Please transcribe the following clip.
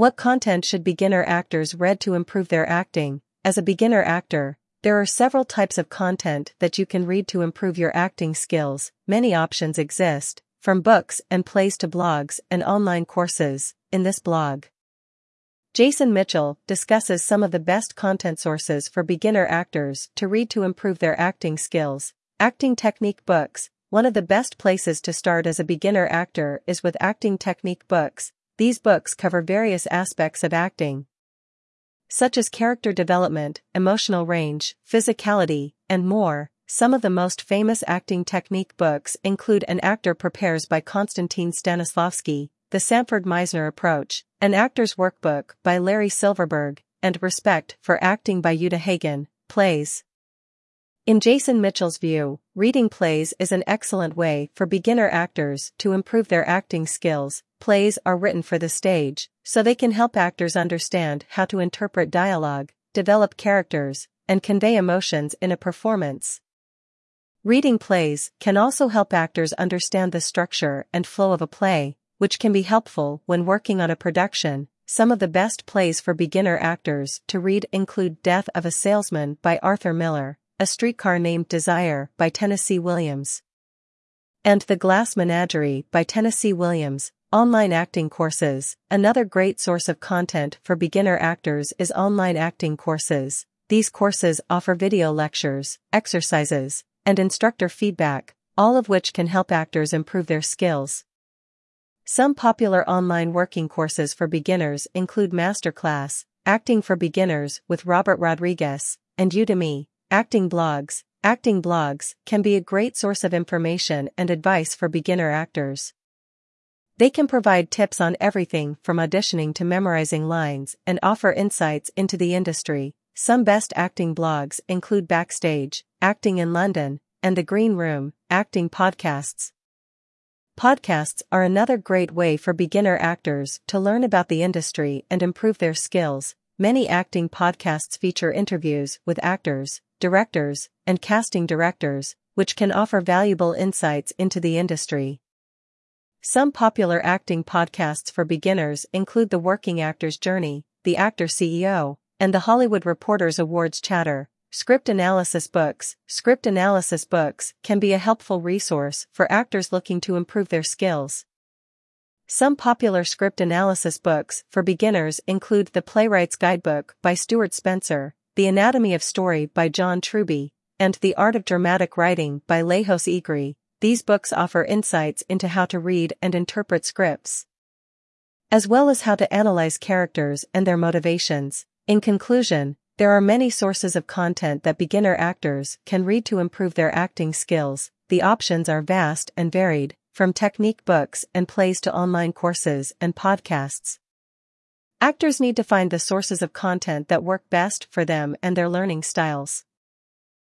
What content should beginner actors read to improve their acting? As a beginner actor, there are several types of content that you can read to improve your acting skills. Many options exist, from books and plays to blogs and online courses, in this blog. Jason Mitchell discusses some of the best content sources for beginner actors to read to improve their acting skills. Acting Technique Books One of the best places to start as a beginner actor is with Acting Technique Books. These books cover various aspects of acting, such as character development, emotional range, physicality, and more. Some of the most famous acting technique books include An Actor Prepares by Konstantin Stanislavski, The Sanford Meisner Approach, An Actor's Workbook by Larry Silverberg, and Respect for Acting by Uta Hagen, Plays. In Jason Mitchell's view, reading plays is an excellent way for beginner actors to improve their acting skills. Plays are written for the stage, so they can help actors understand how to interpret dialogue, develop characters, and convey emotions in a performance. Reading plays can also help actors understand the structure and flow of a play, which can be helpful when working on a production. Some of the best plays for beginner actors to read include Death of a Salesman by Arthur Miller, a Streetcar Named Desire by Tennessee Williams. And The Glass Menagerie by Tennessee Williams. Online acting courses. Another great source of content for beginner actors is online acting courses. These courses offer video lectures, exercises, and instructor feedback, all of which can help actors improve their skills. Some popular online working courses for beginners include Masterclass, Acting for Beginners with Robert Rodriguez, and Udemy, Acting blogs. Acting blogs can be a great source of information and advice for beginner actors. They can provide tips on everything from auditioning to memorizing lines and offer insights into the industry. Some best acting blogs include Backstage, Acting in London, and The Green Room, Acting Podcasts. Podcasts are another great way for beginner actors to learn about the industry and improve their skills. Many acting podcasts feature interviews with actors, directors, and casting directors, which can offer valuable insights into the industry. Some popular acting podcasts for beginners include The Working Actor's Journey, The Actor CEO, and The Hollywood Reporters Awards Chatter. Script analysis books. Script analysis books can be a helpful resource for actors looking to improve their skills. Some popular script analysis books for beginners include The Playwright's Guidebook by Stuart Spencer, the Anatomy of Story by John Truby, and The Art of Dramatic Writing by Lajos Egri. These books offer insights into how to read and interpret scripts, as well as how to analyze characters and their motivations. In conclusion, there are many sources of content that beginner actors can read to improve their acting skills. The options are vast and varied, from technique books and plays to online courses and podcasts. Actors need to find the sources of content that work best for them and their learning styles.